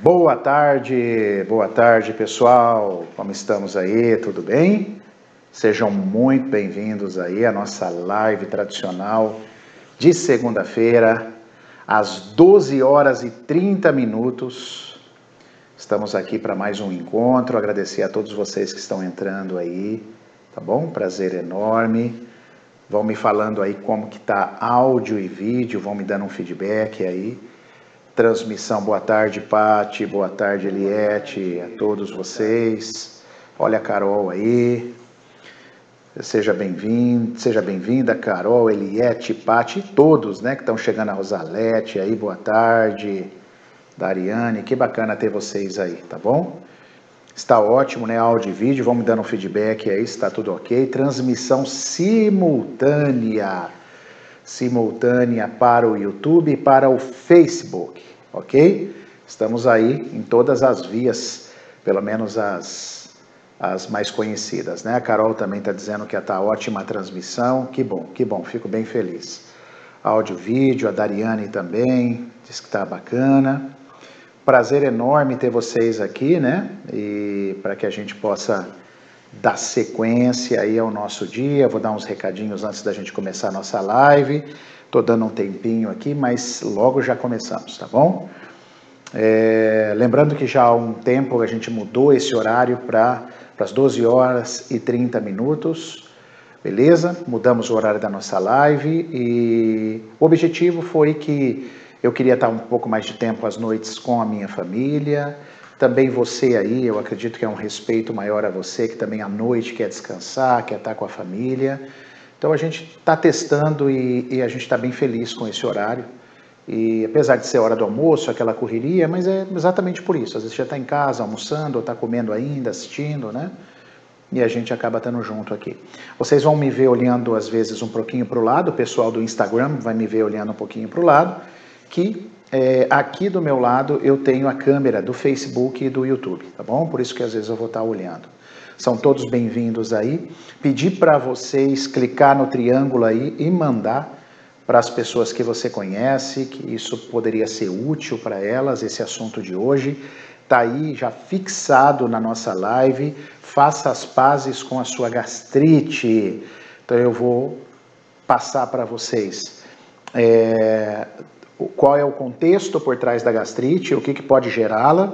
Boa tarde, boa tarde pessoal, como estamos aí? Tudo bem? Sejam muito bem-vindos aí à nossa live tradicional de segunda-feira, às 12 horas e 30 minutos. Estamos aqui para mais um encontro. Agradecer a todos vocês que estão entrando aí, tá bom? Prazer enorme. Vão me falando aí como que tá áudio e vídeo, vão me dando um feedback aí transmissão. Boa tarde, Pati. Boa tarde, Eliette. A todos vocês. Olha a Carol aí. Seja bem-vindo, seja bem-vinda, Carol, Eliette, Pati, todos, né, que estão chegando a Rosalete aí. Boa tarde, Dariane. Que bacana ter vocês aí, tá bom? Está ótimo, né? Áudio e vídeo. Vamos dando um feedback aí, está tudo ok. Transmissão simultânea simultânea para o YouTube e para o Facebook ok? Estamos aí em todas as vias, pelo menos as, as mais conhecidas, né? A Carol também está dizendo que está ótima a transmissão, que bom, que bom, fico bem feliz. Áudio, vídeo, a Dariane também, diz que está bacana. Prazer enorme ter vocês aqui, né? E para que a gente possa dar sequência aí ao nosso dia, vou dar uns recadinhos antes da gente começar a nossa live. Estou dando um tempinho aqui, mas logo já começamos, tá bom? É, lembrando que já há um tempo a gente mudou esse horário para as 12 horas e 30 minutos, beleza? Mudamos o horário da nossa live e o objetivo foi que eu queria estar um pouco mais de tempo às noites com a minha família, também você aí, eu acredito que é um respeito maior a você que também à noite quer descansar, quer estar com a família. Então a gente está testando e, e, a gente está bem feliz com esse horário. E apesar de ser hora do almoço, aquela correria, mas é exatamente por isso. Às vezes já está em casa almoçando, ou está comendo ainda, assistindo, né? E a gente acaba estando junto aqui. Vocês vão me ver olhando às vezes um pouquinho para o lado, o pessoal do Instagram vai me ver olhando um pouquinho para o lado, que é, aqui do meu lado eu tenho a câmera do Facebook e do YouTube, tá bom? Por isso que às vezes eu vou estar tá olhando. São todos bem-vindos aí. Pedir para vocês clicar no triângulo aí e mandar para as pessoas que você conhece, que isso poderia ser útil para elas, esse assunto de hoje. Está aí já fixado na nossa live. Faça as pazes com a sua gastrite. Então eu vou passar para vocês é, qual é o contexto por trás da gastrite, o que, que pode gerá-la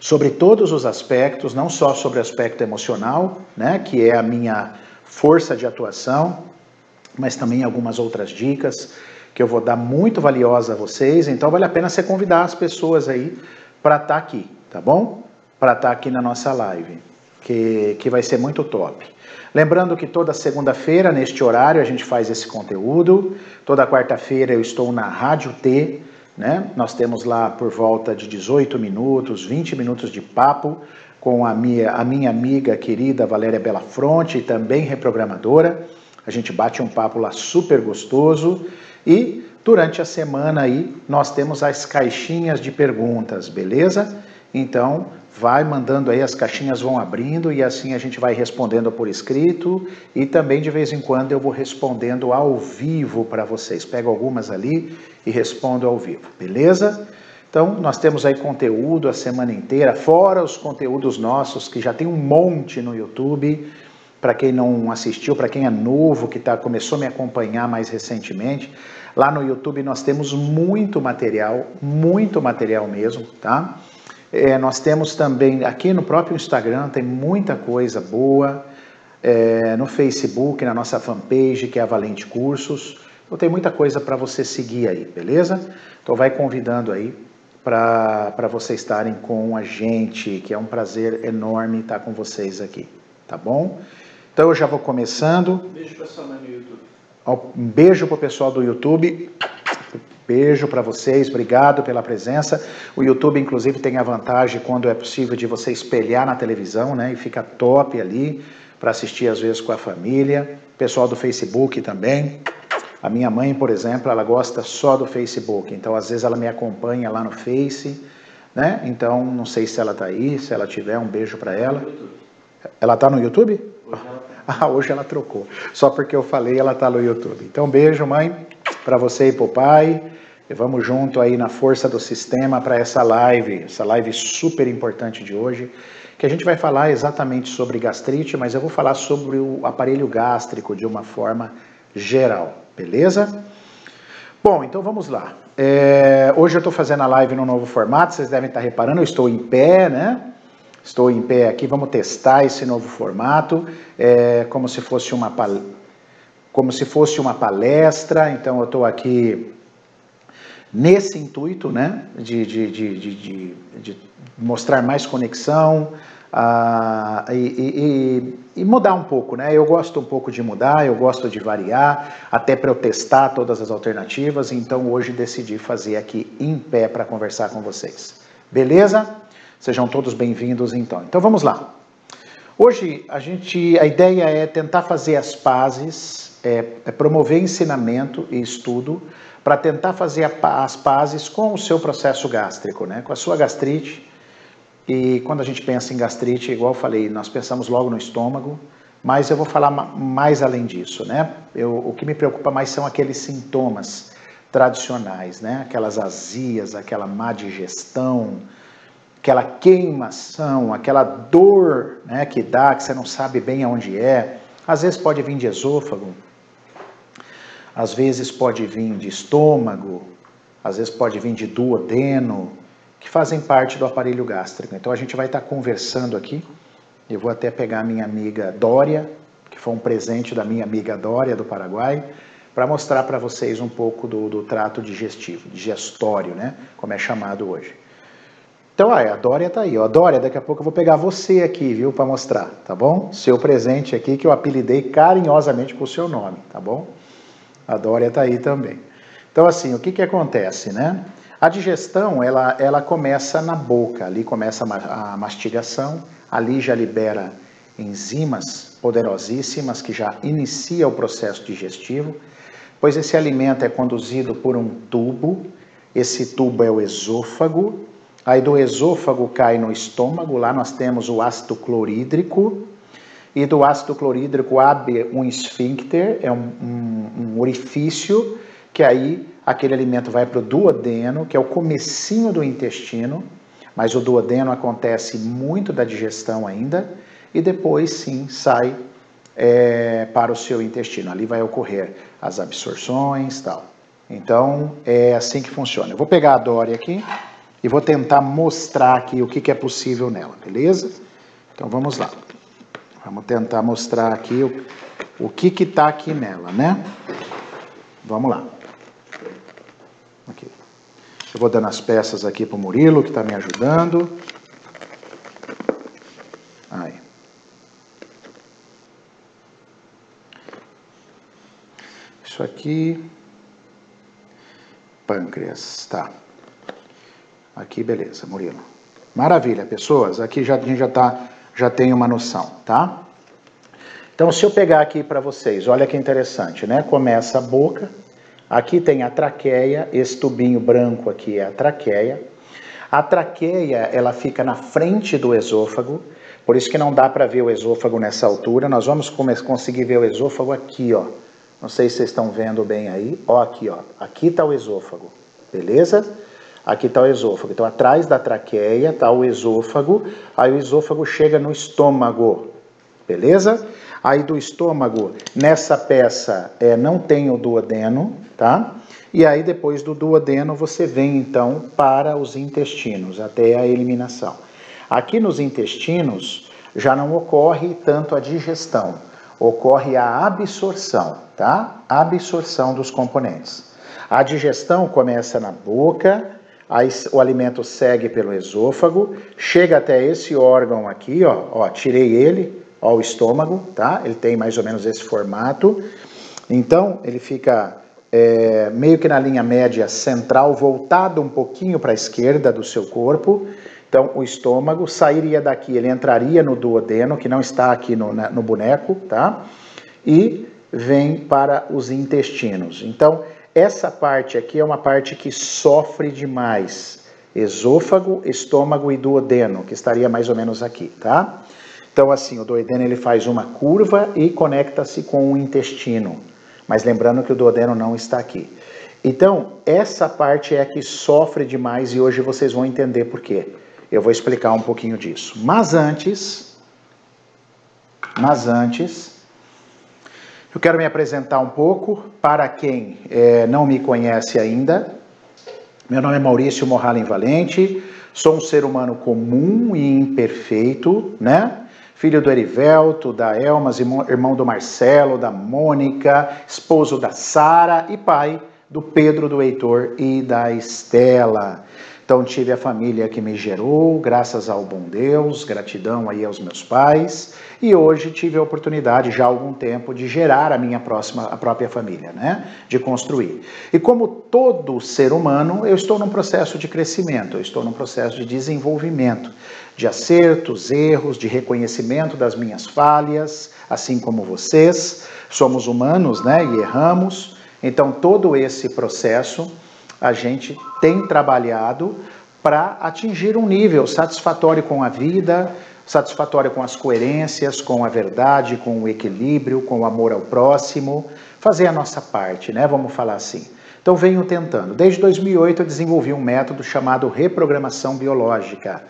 sobre todos os aspectos, não só sobre o aspecto emocional, né, que é a minha força de atuação, mas também algumas outras dicas que eu vou dar muito valiosa a vocês. Então vale a pena você convidar as pessoas aí para estar tá aqui, tá bom? Para estar tá aqui na nossa live, que, que vai ser muito top. Lembrando que toda segunda-feira, neste horário, a gente faz esse conteúdo. Toda quarta-feira eu estou na Rádio T, né? Nós temos lá por volta de 18 minutos, 20 minutos de papo com a minha, a minha amiga querida Valéria Belafronte, também reprogramadora. A gente bate um papo lá super gostoso e durante a semana aí nós temos as caixinhas de perguntas, beleza? Então, vai mandando aí, as caixinhas vão abrindo e assim a gente vai respondendo por escrito e também de vez em quando eu vou respondendo ao vivo para vocês. Pego algumas ali e respondo ao vivo, beleza? Então, nós temos aí conteúdo a semana inteira, fora os conteúdos nossos, que já tem um monte no YouTube. Para quem não assistiu, para quem é novo, que tá, começou a me acompanhar mais recentemente, lá no YouTube nós temos muito material, muito material mesmo, tá? É, nós temos também aqui no próprio Instagram, tem muita coisa boa. É, no Facebook, na nossa fanpage, que é a Valente Cursos. Então tem muita coisa para você seguir aí, beleza? Então vai convidando aí para vocês estarem com a gente, que é um prazer enorme estar com vocês aqui, tá bom? Então eu já vou começando. Beijo pessoal no YouTube. Um beijo para o pessoal do YouTube. Beijo para vocês, obrigado pela presença. O YouTube, inclusive, tem a vantagem, quando é possível, de você espelhar na televisão, né? E fica top ali para assistir às vezes com a família. Pessoal do Facebook também. A minha mãe, por exemplo, ela gosta só do Facebook, então às vezes ela me acompanha lá no Face, né? Então não sei se ela está aí, se ela tiver, um beijo para ela. Ela está no YouTube? Ah, hoje ela trocou. Só porque eu falei, ela está no YouTube. Então, beijo, mãe, para você e para o pai. E vamos junto aí na força do sistema para essa live, essa live super importante de hoje, que a gente vai falar exatamente sobre gastrite, mas eu vou falar sobre o aparelho gástrico de uma forma geral, beleza? Bom, então vamos lá. É, hoje eu estou fazendo a live no novo formato, vocês devem estar reparando, eu estou em pé, né? Estou em pé aqui, vamos testar esse novo formato, é, como se fosse uma como se fosse uma palestra, então eu estou aqui nesse intuito, né, de, de, de, de mostrar mais conexão uh, e, e, e, mudar um pouco, né, eu gosto um pouco de mudar, eu gosto de variar, até para eu testar todas as alternativas, então hoje decidi fazer aqui em pé para conversar com vocês. Beleza? Sejam todos bem-vindos então. Então vamos lá. Hoje a gente, a ideia é tentar fazer as pazes é, é promover ensinamento e estudo para tentar fazer a, as pazes com o seu processo gástrico, né? com a sua gastrite. E quando a gente pensa em gastrite, igual eu falei, nós pensamos logo no estômago, mas eu vou falar mais além disso. Né? Eu, o que me preocupa mais são aqueles sintomas tradicionais, né? aquelas azias, aquela má digestão, aquela queimação, aquela dor né, que dá, que você não sabe bem aonde é. Às vezes pode vir de esôfago, às vezes pode vir de estômago, às vezes pode vir de duodeno, que fazem parte do aparelho gástrico. Então a gente vai estar conversando aqui. Eu vou até pegar a minha amiga Dória, que foi um presente da minha amiga Dória do Paraguai, para mostrar para vocês um pouco do, do, trato digestivo, digestório, né? Como é chamado hoje. Então, ah, a Dória está aí. Ó. Dória, daqui a pouco eu vou pegar você aqui, viu, para mostrar, tá bom? Seu presente aqui que eu apelidei carinhosamente com o seu nome, tá bom? A Dória está aí também. Então, assim, o que, que acontece, né? A digestão, ela, ela começa na boca, ali começa a mastigação, ali já libera enzimas poderosíssimas que já inicia o processo digestivo, pois esse alimento é conduzido por um tubo, esse tubo é o esôfago, aí do esôfago cai no estômago, lá nós temos o ácido clorídrico, e do ácido clorídrico abre um esfíncter, é um, um, um orifício, que aí aquele alimento vai para o duodeno, que é o comecinho do intestino, mas o duodeno acontece muito da digestão ainda, e depois sim sai é, para o seu intestino. Ali vai ocorrer as absorções tal. Então é assim que funciona. Eu vou pegar a Dória aqui e vou tentar mostrar aqui o que, que é possível nela, beleza? Então vamos lá. Vamos tentar mostrar aqui o, o que está aqui nela, né? Vamos lá. Aqui. Eu vou dando as peças aqui para o Murilo, que está me ajudando. Aí. Isso aqui. Pâncreas, tá. Aqui, beleza, Murilo. Maravilha, pessoas. Aqui já, a gente já está já tem uma noção, tá? Então, se eu pegar aqui para vocês, olha que interessante, né? Começa a boca, aqui tem a traqueia, esse tubinho branco aqui é a traqueia. A traqueia, ela fica na frente do esôfago, por isso que não dá para ver o esôfago nessa altura. Nós vamos conseguir ver o esôfago aqui, ó. Não sei se vocês estão vendo bem aí. Ó, aqui, ó. Aqui está o esôfago, beleza? Aqui está o esôfago. Então, atrás da traqueia está o esôfago. Aí o esôfago chega no estômago. Beleza? Aí do estômago, nessa peça, é, não tem o duodeno, tá? E aí depois do duodeno você vem então para os intestinos, até a eliminação. Aqui nos intestinos já não ocorre tanto a digestão, ocorre a absorção, tá? A absorção dos componentes. A digestão começa na boca, o alimento segue pelo esôfago, chega até esse órgão aqui, ó, ó, tirei ele, ó, o estômago, tá? Ele tem mais ou menos esse formato. Então, ele fica é, meio que na linha média central, voltado um pouquinho para a esquerda do seu corpo. Então, o estômago sairia daqui, ele entraria no duodeno, que não está aqui no, no boneco, tá? E vem para os intestinos. Então, essa parte aqui é uma parte que sofre demais. Esôfago, estômago e duodeno, que estaria mais ou menos aqui, tá? Então, assim, o duodeno ele faz uma curva e conecta-se com o intestino. Mas lembrando que o duodeno não está aqui. Então, essa parte é a que sofre demais e hoje vocês vão entender por quê. Eu vou explicar um pouquinho disso. Mas antes, mas antes, eu quero me apresentar um pouco para quem é, não me conhece ainda. Meu nome é Maurício Morralen Valente, sou um ser humano comum e imperfeito, né? Filho do Erivelto, da Elmas, irmão do Marcelo, da Mônica, esposo da Sara e pai do Pedro, do Heitor e da Estela. Então tive a família que me gerou, graças ao bom Deus, gratidão aí aos meus pais, e hoje tive a oportunidade já há algum tempo de gerar a minha próxima a própria família, né? De construir. E como todo ser humano, eu estou num processo de crescimento, eu estou num processo de desenvolvimento, de acertos, erros, de reconhecimento das minhas falhas, assim como vocês. Somos humanos, né? E erramos. Então, todo esse processo a gente tem trabalhado para atingir um nível satisfatório com a vida, satisfatório com as coerências, com a verdade, com o equilíbrio, com o amor ao próximo, fazer a nossa parte, né? Vamos falar assim. Então, venho tentando. Desde 2008, eu desenvolvi um método chamado reprogramação biológica.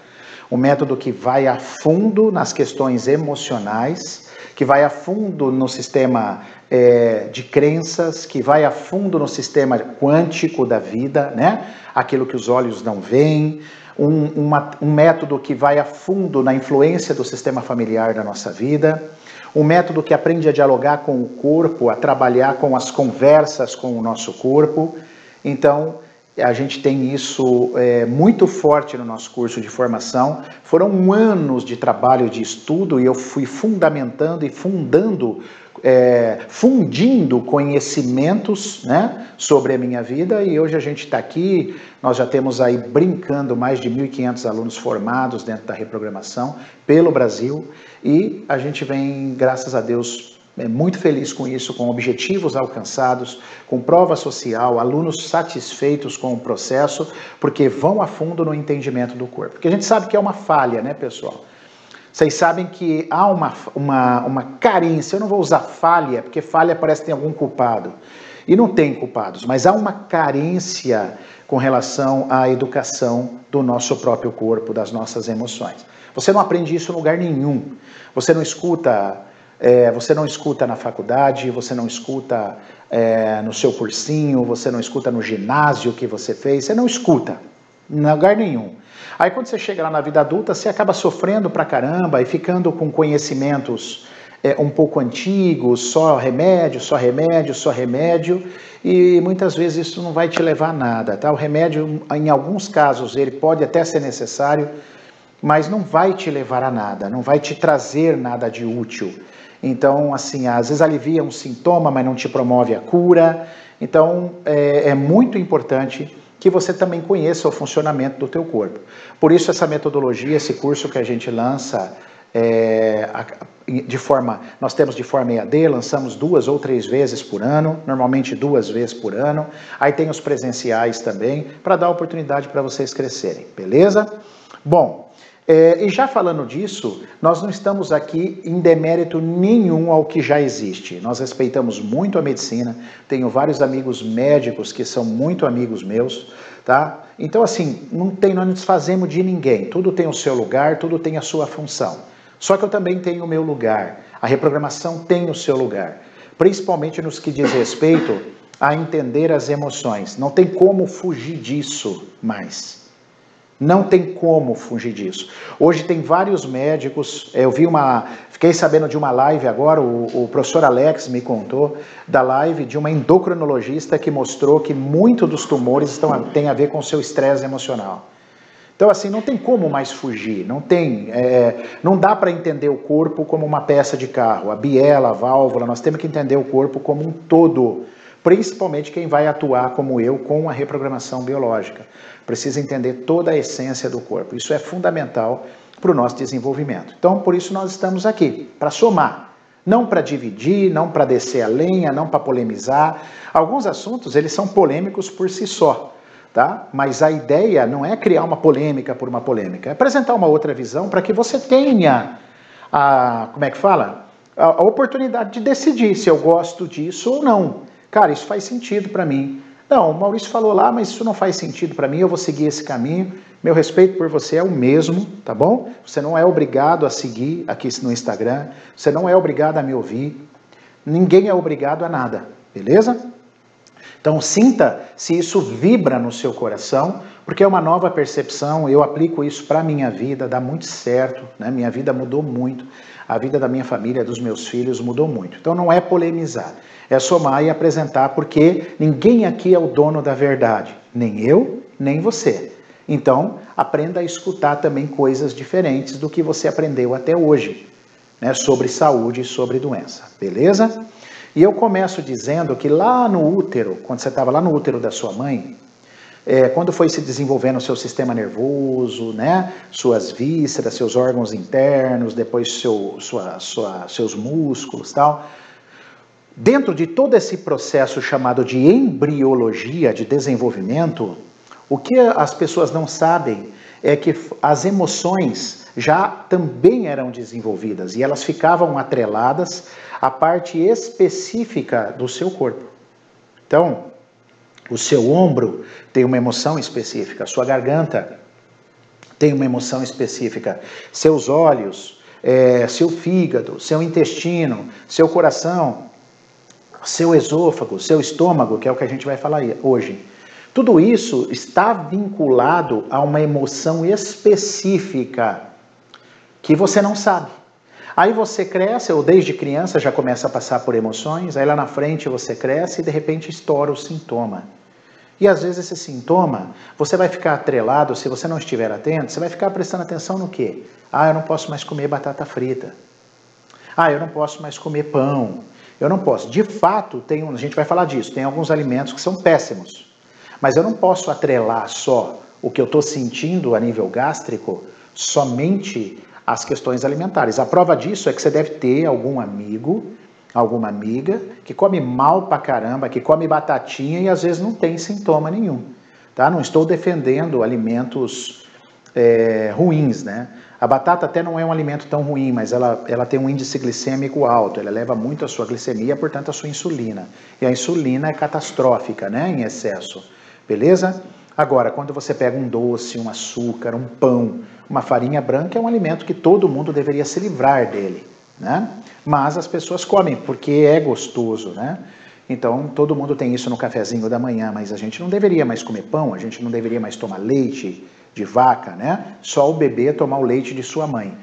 Um método que vai a fundo nas questões emocionais, que vai a fundo no sistema é, de crenças, que vai a fundo no sistema quântico da vida, né? aquilo que os olhos não veem, um, uma, um método que vai a fundo na influência do sistema familiar da nossa vida, um método que aprende a dialogar com o corpo, a trabalhar com as conversas com o nosso corpo. Então, a gente tem isso é, muito forte no nosso curso de formação. Foram anos de trabalho, de estudo, e eu fui fundamentando e fundando é, fundindo conhecimentos né, sobre a minha vida e hoje a gente está aqui, nós já temos aí brincando mais de 1.500 alunos formados dentro da reprogramação pelo Brasil e a gente vem, graças a Deus, é muito feliz com isso, com objetivos alcançados, com prova social, alunos satisfeitos com o processo, porque vão a fundo no entendimento do corpo. Porque a gente sabe que é uma falha, né, pessoal? Vocês sabem que há uma, uma, uma carência, eu não vou usar falha, porque falha parece que tem algum culpado. E não tem culpados, mas há uma carência com relação à educação do nosso próprio corpo, das nossas emoções. Você não aprende isso em lugar nenhum. Você não escuta, é, você não escuta na faculdade, você não escuta é, no seu cursinho, você não escuta no ginásio que você fez, você não escuta em lugar nenhum. Aí quando você chega lá na vida adulta, você acaba sofrendo pra caramba e ficando com conhecimentos é, um pouco antigos, só remédio, só remédio, só remédio, e muitas vezes isso não vai te levar a nada, tá? O remédio, em alguns casos, ele pode até ser necessário, mas não vai te levar a nada, não vai te trazer nada de útil. Então, assim, às vezes alivia um sintoma, mas não te promove a cura. Então, é, é muito importante que você também conheça o funcionamento do teu corpo. Por isso essa metodologia, esse curso que a gente lança é, de forma, nós temos de forma EAD, lançamos duas ou três vezes por ano, normalmente duas vezes por ano. Aí tem os presenciais também, para dar oportunidade para vocês crescerem, beleza? Bom, é, e já falando disso, nós não estamos aqui em demérito nenhum ao que já existe. Nós respeitamos muito a medicina, tenho vários amigos médicos que são muito amigos meus, tá? Então, assim, não tem, nós não desfazemos de ninguém, tudo tem o seu lugar, tudo tem a sua função. Só que eu também tenho o meu lugar, a reprogramação tem o seu lugar, principalmente nos que diz respeito a entender as emoções. Não tem como fugir disso mais. Não tem como fugir disso. Hoje tem vários médicos. Eu vi uma. Fiquei sabendo de uma live agora, o, o professor Alex me contou da live de uma endocrinologista que mostrou que muito dos tumores estão, tem a ver com seu estresse emocional. Então, assim, não tem como mais fugir, não tem, é, não dá para entender o corpo como uma peça de carro, a biela, a válvula, nós temos que entender o corpo como um todo, principalmente quem vai atuar como eu com a reprogramação biológica precisa entender toda a essência do corpo. Isso é fundamental para o nosso desenvolvimento. Então, por isso nós estamos aqui, para somar, não para dividir, não para descer a lenha, não para polemizar. Alguns assuntos, eles são polêmicos por si só, tá? Mas a ideia não é criar uma polêmica por uma polêmica, é apresentar uma outra visão para que você tenha a, como é que fala? A, a oportunidade de decidir se eu gosto disso ou não. Cara, isso faz sentido para mim. Não, o Maurício falou lá, mas isso não faz sentido para mim, eu vou seguir esse caminho. Meu respeito por você é o mesmo, tá bom? Você não é obrigado a seguir aqui no Instagram, você não é obrigado a me ouvir, ninguém é obrigado a nada, beleza? Então sinta se isso vibra no seu coração, porque é uma nova percepção, eu aplico isso para minha vida, dá muito certo, né? minha vida mudou muito, a vida da minha família, dos meus filhos mudou muito. Então não é polemizar, é somar e apresentar, porque ninguém aqui é o dono da verdade, nem eu, nem você. Então, aprenda a escutar também coisas diferentes do que você aprendeu até hoje, né, sobre saúde e sobre doença, beleza? E eu começo dizendo que lá no útero, quando você estava lá no útero da sua mãe, é, quando foi se desenvolvendo o seu sistema nervoso, né, suas vísceras, seus órgãos internos, depois seu, sua, sua, seus músculos, tal. Dentro de todo esse processo chamado de embriologia, de desenvolvimento, o que as pessoas não sabem é que as emoções já também eram desenvolvidas e elas ficavam atreladas à parte específica do seu corpo. Então, o seu ombro tem uma emoção específica, a sua garganta tem uma emoção específica, seus olhos, é, seu fígado, seu intestino, seu coração, seu esôfago, seu estômago, que é o que a gente vai falar hoje tudo isso está vinculado a uma emoção específica que você não sabe. Aí você cresce, ou desde criança já começa a passar por emoções, aí lá na frente você cresce e de repente estoura o sintoma. E às vezes esse sintoma, você vai ficar atrelado, se você não estiver atento, você vai ficar prestando atenção no quê? Ah, eu não posso mais comer batata frita. Ah, eu não posso mais comer pão. Eu não posso. De fato, tem, a gente vai falar disso, tem alguns alimentos que são péssimos. Mas eu não posso atrelar só o que eu estou sentindo a nível gástrico somente às questões alimentares. A prova disso é que você deve ter algum amigo, alguma amiga que come mal pra caramba, que come batatinha e às vezes não tem sintoma nenhum. Tá? Não estou defendendo alimentos é, ruins, né? A batata até não é um alimento tão ruim, mas ela, ela tem um índice glicêmico alto, ela leva muito a sua glicemia, portanto a sua insulina. E a insulina é catastrófica, né, em excesso. Beleza? Agora, quando você pega um doce, um açúcar, um pão, uma farinha branca, é um alimento que todo mundo deveria se livrar dele, né? Mas as pessoas comem porque é gostoso, né? Então, todo mundo tem isso no cafezinho da manhã, mas a gente não deveria mais comer pão, a gente não deveria mais tomar leite de vaca, né? Só o bebê tomar o leite de sua mãe.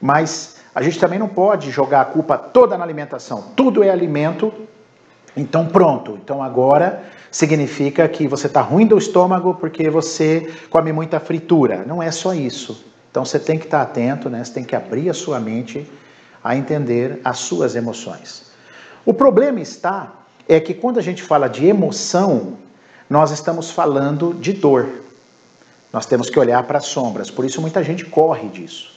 Mas a gente também não pode jogar a culpa toda na alimentação. Tudo é alimento, então pronto. Então agora significa que você está ruim do estômago porque você come muita fritura. Não é só isso. Então você tem que estar tá atento, né? você tem que abrir a sua mente a entender as suas emoções. O problema está é que quando a gente fala de emoção, nós estamos falando de dor. Nós temos que olhar para as sombras, por isso muita gente corre disso.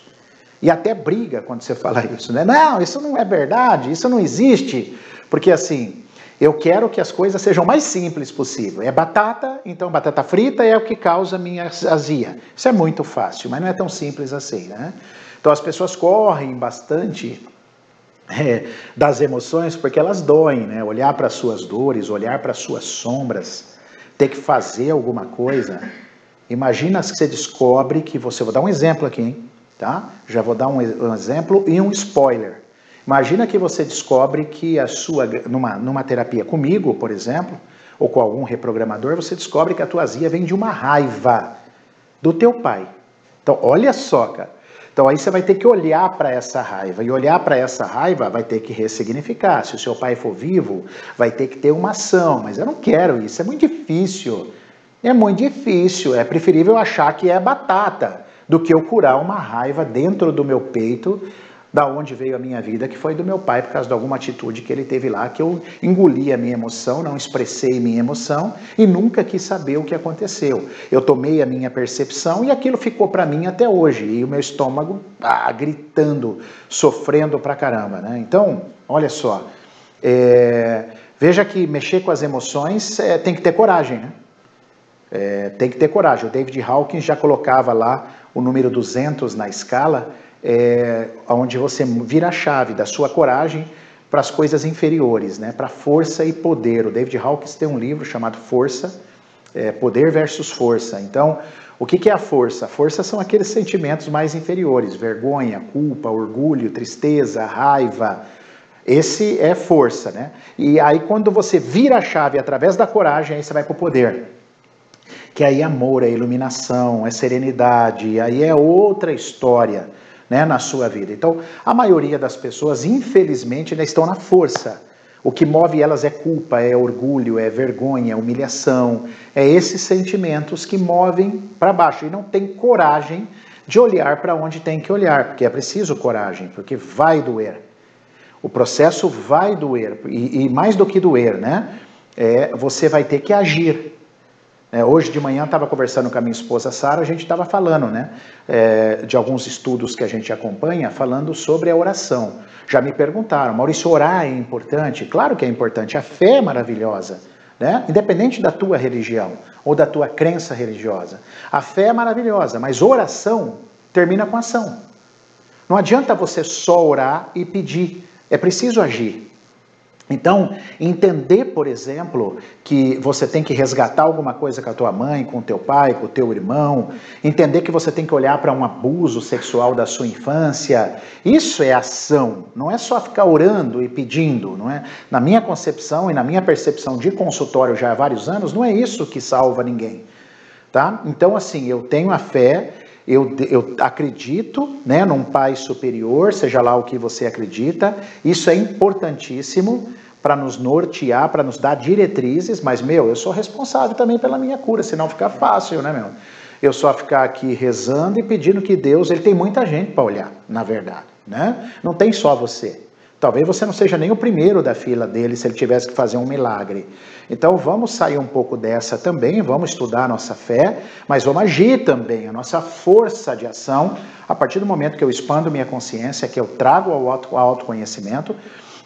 E até briga quando você fala isso, né? Não, isso não é verdade, isso não existe. Porque assim, eu quero que as coisas sejam mais simples possível. É batata, então batata frita é o que causa minha azia. Isso é muito fácil, mas não é tão simples assim, né? Então as pessoas correm bastante é, das emoções porque elas doem, né? Olhar para suas dores, olhar para suas sombras, ter que fazer alguma coisa. Imagina que você descobre que você. Vou dar um exemplo aqui, hein? Tá? Já vou dar um, um exemplo e um spoiler. Imagina que você descobre que a sua, numa, numa terapia comigo, por exemplo, ou com algum reprogramador, você descobre que a tua azia vem de uma raiva do teu pai. Então, olha só, cara. Então aí você vai ter que olhar para essa raiva e olhar para essa raiva vai ter que ressignificar. Se o seu pai for vivo, vai ter que ter uma ação, mas eu não quero isso, é muito difícil. É muito difícil, é preferível achar que é batata do que eu curar uma raiva dentro do meu peito da onde veio a minha vida, que foi do meu pai, por causa de alguma atitude que ele teve lá, que eu engoli a minha emoção, não expressei minha emoção e nunca quis saber o que aconteceu. Eu tomei a minha percepção e aquilo ficou para mim até hoje, e o meu estômago ah, gritando, sofrendo pra caramba, né? Então, olha só, é, veja que mexer com as emoções é, tem que ter coragem, né? É, tem que ter coragem. O David Hawkins já colocava lá o número 200 na escala, é, onde você vira a chave da sua coragem para as coisas inferiores, né? para força e poder. O David Hawkins tem um livro chamado Força, é, Poder versus Força. Então, o que, que é a força? A força são aqueles sentimentos mais inferiores: vergonha, culpa, orgulho, tristeza, raiva. Esse é força, né? E aí, quando você vira a chave através da coragem, aí você vai para o poder. Que aí é amor, é iluminação, é serenidade, aí é outra história né, na sua vida. Então, a maioria das pessoas, infelizmente, ainda estão na força. O que move elas é culpa, é orgulho, é vergonha, é humilhação, é esses sentimentos que movem para baixo e não tem coragem de olhar para onde tem que olhar, porque é preciso coragem, porque vai doer. O processo vai doer, e, e mais do que doer, né? É, você vai ter que agir. É, hoje de manhã estava conversando com a minha esposa Sara, a gente estava falando, né, é, de alguns estudos que a gente acompanha, falando sobre a oração. Já me perguntaram, Maurício, orar é importante? Claro que é importante, a fé é maravilhosa, né? independente da tua religião ou da tua crença religiosa. A fé é maravilhosa, mas oração termina com ação. Não adianta você só orar e pedir, é preciso agir. Então, entender, por exemplo, que você tem que resgatar alguma coisa com a tua mãe, com o teu pai, com o teu irmão, entender que você tem que olhar para um abuso sexual da sua infância, isso é ação, não é só ficar orando e pedindo, não é? Na minha concepção e na minha percepção de consultório já há vários anos, não é isso que salva ninguém, tá? Então, assim, eu tenho a fé eu, eu, acredito né, num Pai superior, seja lá o que você acredita, isso é importantíssimo para nos nortear, para nos dar diretrizes, mas, meu, eu sou responsável também pela minha cura, senão fica fácil, né, meu? Eu só ficar aqui rezando e pedindo que Deus, ele tem muita gente para olhar, na verdade, né? Não tem só você. Talvez você não seja nem o primeiro da fila dele se ele tivesse que fazer um milagre. Então vamos sair um pouco dessa também, vamos estudar a nossa fé, mas vamos agir também, a nossa força de ação, a partir do momento que eu expando minha consciência, que eu trago ao autoconhecimento,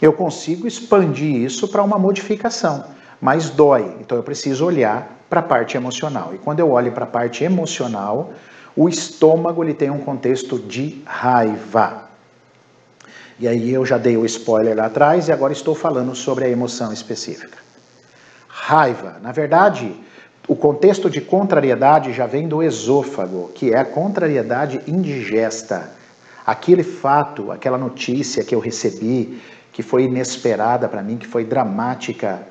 eu consigo expandir isso para uma modificação. Mas dói, então eu preciso olhar para a parte emocional. E quando eu olho para a parte emocional, o estômago ele tem um contexto de raiva. E aí eu já dei o spoiler lá atrás e agora estou falando sobre a emoção específica raiva. Na verdade, o contexto de contrariedade já vem do esôfago, que é a contrariedade indigesta. Aquele fato, aquela notícia que eu recebi, que foi inesperada para mim, que foi dramática,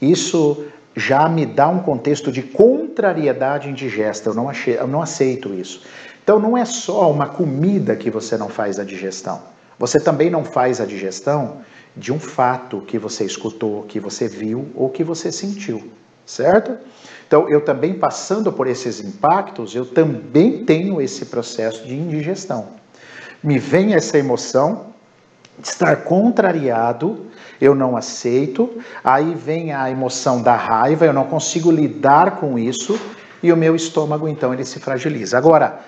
isso já me dá um contexto de contrariedade indigesta. Eu não, achei, eu não aceito isso. Então não é só uma comida que você não faz a digestão. Você também não faz a digestão de um fato que você escutou, que você viu ou que você sentiu, certo? Então, eu também passando por esses impactos, eu também tenho esse processo de indigestão. Me vem essa emoção de estar contrariado, eu não aceito, aí vem a emoção da raiva, eu não consigo lidar com isso e o meu estômago então ele se fragiliza. Agora,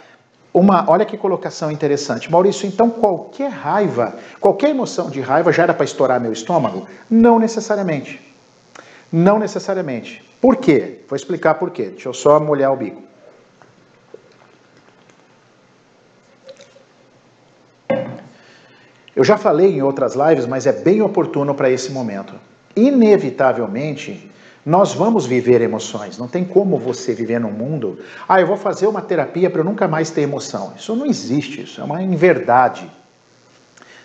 uma, olha que colocação interessante. Maurício, então qualquer raiva, qualquer emoção de raiva já era para estourar meu estômago? Não necessariamente. Não necessariamente. Por quê? Vou explicar por quê. Deixa eu só molhar o bico. Eu já falei em outras lives, mas é bem oportuno para esse momento. Inevitavelmente, nós vamos viver emoções. Não tem como você viver num mundo. Ah, eu vou fazer uma terapia para eu nunca mais ter emoção. Isso não existe. Isso é uma inverdade.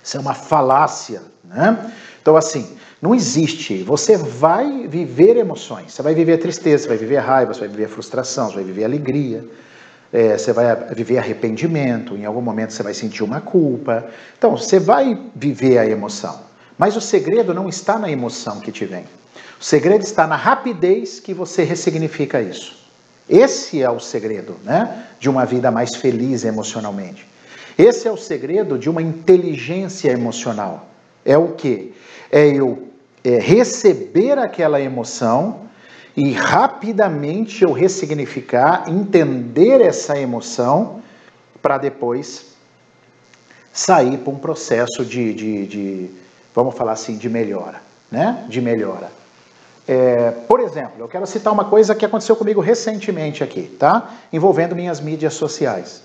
Isso é uma falácia, né? Então, assim, não existe. Você vai viver emoções. Você vai viver tristeza, você vai viver raiva, você vai viver frustração, você vai viver alegria. É, você vai viver arrependimento, em algum momento você vai sentir uma culpa. Então, você vai viver a emoção. Mas o segredo não está na emoção que te vem. O segredo está na rapidez que você ressignifica isso. Esse é o segredo, né, de uma vida mais feliz emocionalmente. Esse é o segredo de uma inteligência emocional. É o que? É eu é, receber aquela emoção e rapidamente eu ressignificar, entender essa emoção para depois sair para um processo de, de, de, vamos falar assim, de melhora, né? De melhora. É, por exemplo, eu quero citar uma coisa que aconteceu comigo recentemente aqui, tá? Envolvendo minhas mídias sociais.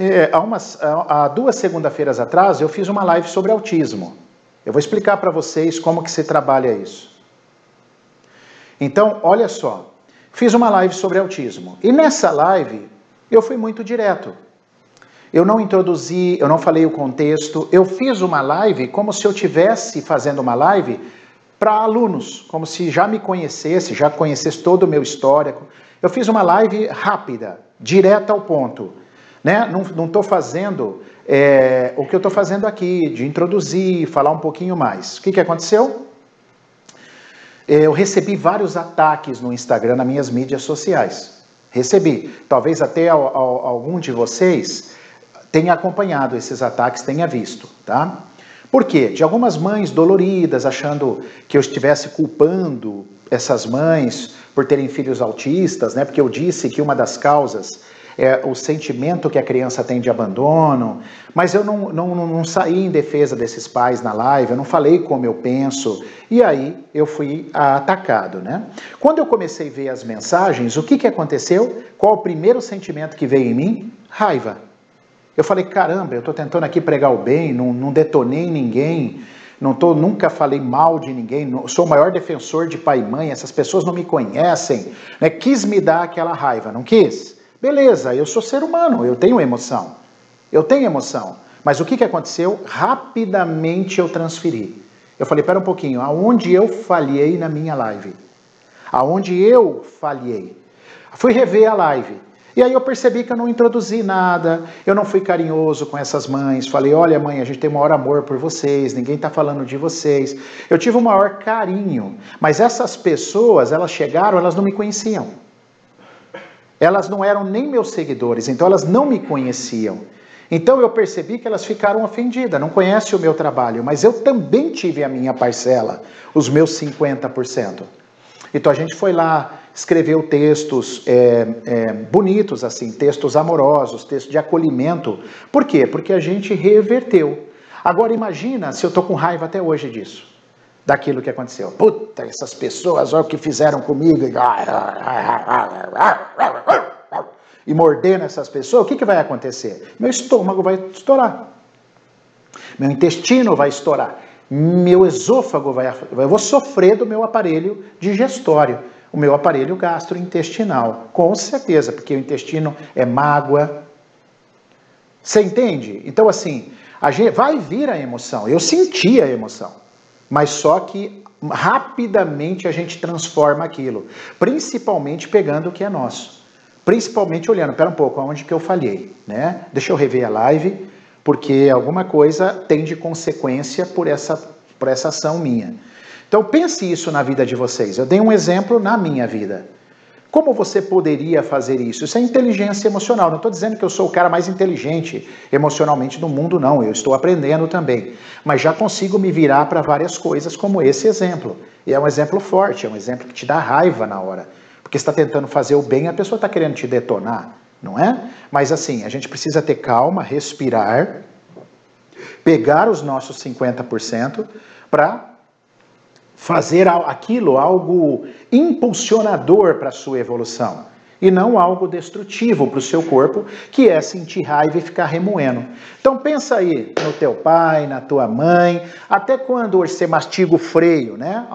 É, há, umas, há duas segunda-feiras atrás eu fiz uma live sobre autismo. Eu vou explicar para vocês como que se trabalha isso. Então, olha só, fiz uma live sobre autismo. E nessa live eu fui muito direto. Eu não introduzi, eu não falei o contexto, eu fiz uma live como se eu tivesse fazendo uma live para alunos, como se já me conhecesse, já conhecesse todo o meu histórico. Eu fiz uma live rápida, direta ao ponto. Né? Não estou fazendo é, o que eu estou fazendo aqui, de introduzir, falar um pouquinho mais. O que, que aconteceu? Eu recebi vários ataques no Instagram, nas minhas mídias sociais. Recebi. Talvez até algum de vocês tenha acompanhado esses ataques, tenha visto, tá? Por quê? De algumas mães doloridas, achando que eu estivesse culpando essas mães por terem filhos autistas, né? Porque eu disse que uma das causas é, o sentimento que a criança tem de abandono, mas eu não, não, não saí em defesa desses pais na live, eu não falei como eu penso, e aí eu fui atacado, né? Quando eu comecei a ver as mensagens, o que, que aconteceu? Qual o primeiro sentimento que veio em mim? Raiva. Eu falei, caramba, eu estou tentando aqui pregar o bem, não, não detonei ninguém, não tô, nunca falei mal de ninguém, não, sou o maior defensor de pai e mãe, essas pessoas não me conhecem, né? quis me dar aquela raiva, não quis? Beleza, eu sou ser humano, eu tenho emoção. Eu tenho emoção. Mas o que, que aconteceu? Rapidamente eu transferi. Eu falei, pera um pouquinho, aonde eu falhei na minha live? Aonde eu falhei? Fui rever a live. E aí eu percebi que eu não introduzi nada, eu não fui carinhoso com essas mães. Falei, olha mãe, a gente tem o maior amor por vocês, ninguém está falando de vocês. Eu tive o maior carinho. Mas essas pessoas, elas chegaram, elas não me conheciam. Elas não eram nem meus seguidores, então elas não me conheciam. Então eu percebi que elas ficaram ofendidas, não conhecem o meu trabalho, mas eu também tive a minha parcela, os meus 50%. Então a gente foi lá, escreveu textos é, é, bonitos, assim, textos amorosos, textos de acolhimento. Por quê? Porque a gente reverteu. Agora imagina se eu estou com raiva até hoje disso daquilo que aconteceu. Puta, essas pessoas, olha o que fizeram comigo. E mordendo essas pessoas, o que, que vai acontecer? Meu estômago vai estourar. Meu intestino vai estourar. Meu esôfago vai. Eu vou sofrer do meu aparelho digestório, o meu aparelho gastrointestinal. Com certeza, porque o intestino é mágoa. Você entende? Então, assim, a gente, vai vir a emoção. Eu senti a emoção mas só que rapidamente a gente transforma aquilo, principalmente pegando o que é nosso. Principalmente olhando, pera um pouco, aonde que eu falhei, né? Deixa eu rever a live, porque alguma coisa tem de consequência por essa, por essa ação minha. Então pense isso na vida de vocês. Eu dei um exemplo na minha vida. Como você poderia fazer isso? Isso é inteligência emocional. Não estou dizendo que eu sou o cara mais inteligente emocionalmente do mundo, não. Eu estou aprendendo também. Mas já consigo me virar para várias coisas, como esse exemplo. E é um exemplo forte, é um exemplo que te dá raiva na hora. Porque está tentando fazer o bem, a pessoa está querendo te detonar, não é? Mas assim, a gente precisa ter calma, respirar, pegar os nossos 50% para fazer aquilo algo impulsionador para a sua evolução e não algo destrutivo para o seu corpo, que é sentir raiva e ficar remoendo. Então pensa aí no teu pai, na tua mãe, até quando você mastiga o freio, né?